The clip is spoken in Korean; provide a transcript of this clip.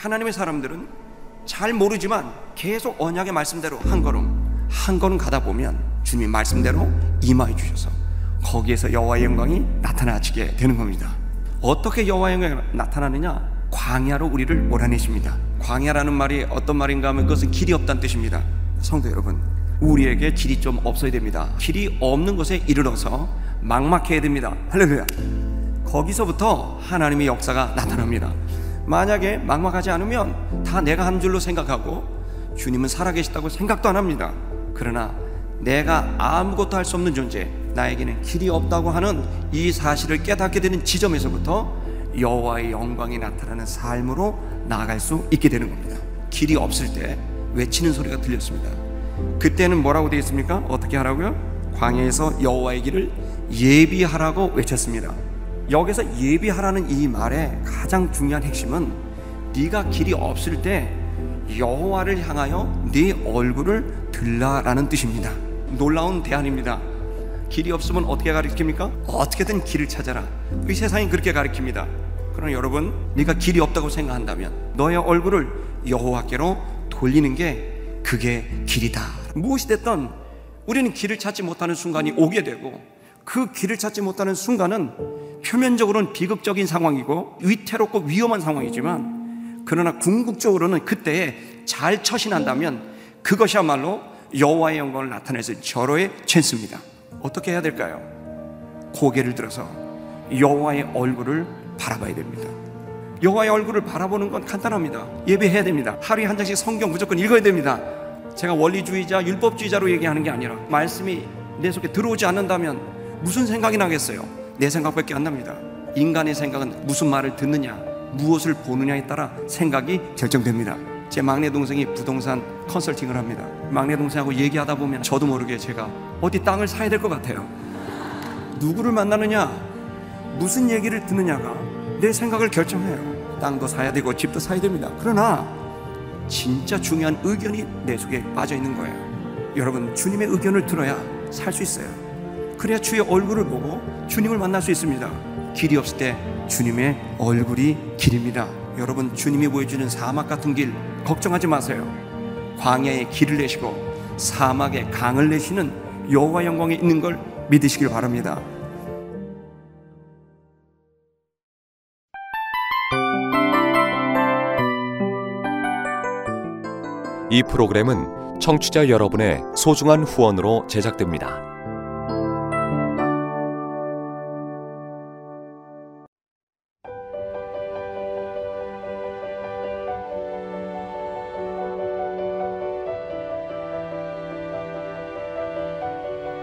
하나님의 사람들은 잘 모르지만 계속 언약의 말씀대로 한 걸음 한 걸음 가다 보면 주님 말씀대로 임하여 주셔서 거기에서 여호와의 영광이 나타나지게 되는 겁니다. 어떻게 여호와의 영광이 나타나느냐? 광야로 우리를 몰아내십니다. 광야라는 말이 어떤 말인가 하면 그것은 길이 없다는 뜻입니다. 성도 여러분, 우리에게 길이 좀 없어야 됩니다. 길이 없는 곳에 이르러서 막막해야 됩니다. 할렐루야. 거기서부터 하나님의 역사가 나타납니다. 만약에 막막하지 않으면 다 내가 한 줄로 생각하고 주님은 살아계시다고 생각도 안 합니다. 그러나 내가 아무것도 할 수 없는 존재, 나에게는 길이 없다고 하는 이 사실을 깨닫게 되는 지점에서부터 여호와의 영광이 나타나는 삶으로 나아갈 수 있게 되는 겁니다. 길이 없을 때 외치는 소리가 들렸습니다. 그때는 뭐라고 되어 있습니까? 어떻게 하라고요? 광야에서 여호와의 길을 예비하라고 외쳤습니다. 여기서 예비하라는 이 말의 가장 중요한 핵심은 네가 길이 없을 때 여호와를 향하여 네 얼굴을 들라라는 뜻입니다. 놀라운 대안입니다. 길이 없으면 어떻게 가르칩니까? 어떻게든 길을 찾아라. 이 세상이 그렇게 가르칩니다. 그러나 여러분, 네가 길이 없다고 생각한다면 너의 얼굴을 여호와께로 돌리는 게 그게 길이다. 무엇이 됐든 우리는 길을 찾지 못하는 순간이 오게 되고 그 길을 찾지 못하는 순간은 표면적으로는 비극적인 상황이고 위태롭고 위험한 상황이지만 그러나 궁극적으로는 그때에 잘 처신한다면 그것이야말로 여호와의 영광을 나타내서 절호의 찬스입니다. 어떻게 해야 될까요? 고개를 들어서 여호와의 얼굴을 바라봐야 됩니다. 여호와의 얼굴을 바라보는 건 간단합니다. 예배해야 됩니다. 하루에 한 장씩 성경 무조건 읽어야 됩니다. 제가 원리주의자, 율법주의자로 얘기하는 게 아니라 말씀이 내 속에 들어오지 않는다면 무슨 생각이 나겠어요? 내 생각밖에 안 납니다. 인간의 생각은 무슨 말을 듣느냐, 무엇을 보느냐에 따라 생각이 결정됩니다. 제 막내 동생이 부동산 컨설팅을 합니다. 막내 동생하고 얘기하다 보면 저도 모르게 제가 어디 땅을 사야 될 것 같아요. 누구를 만나느냐, 무슨 얘기를 듣느냐가 내 생각을 결정해요. 땅도 사야 되고 집도 사야 됩니다. 그러나 진짜 중요한 의견이 내 속에 빠져 있는 거예요. 여러분, 주님의 의견을 들어야 살 수 있어요. 그래야 주의 얼굴을 보고 주님을 만날 수 있습니다. 길이 없을 때 주님의 얼굴이 길입니다. 여러분, 주님이 보여주는 사막 같은 길 걱정하지 마세요. 광야에 길을 내시고 사막에 강을 내시는 여호와 영광에 있는 걸 믿으시길 바랍니다. 이 프로그램은 청취자 여러분의 소중한 후원으로 제작됩니다.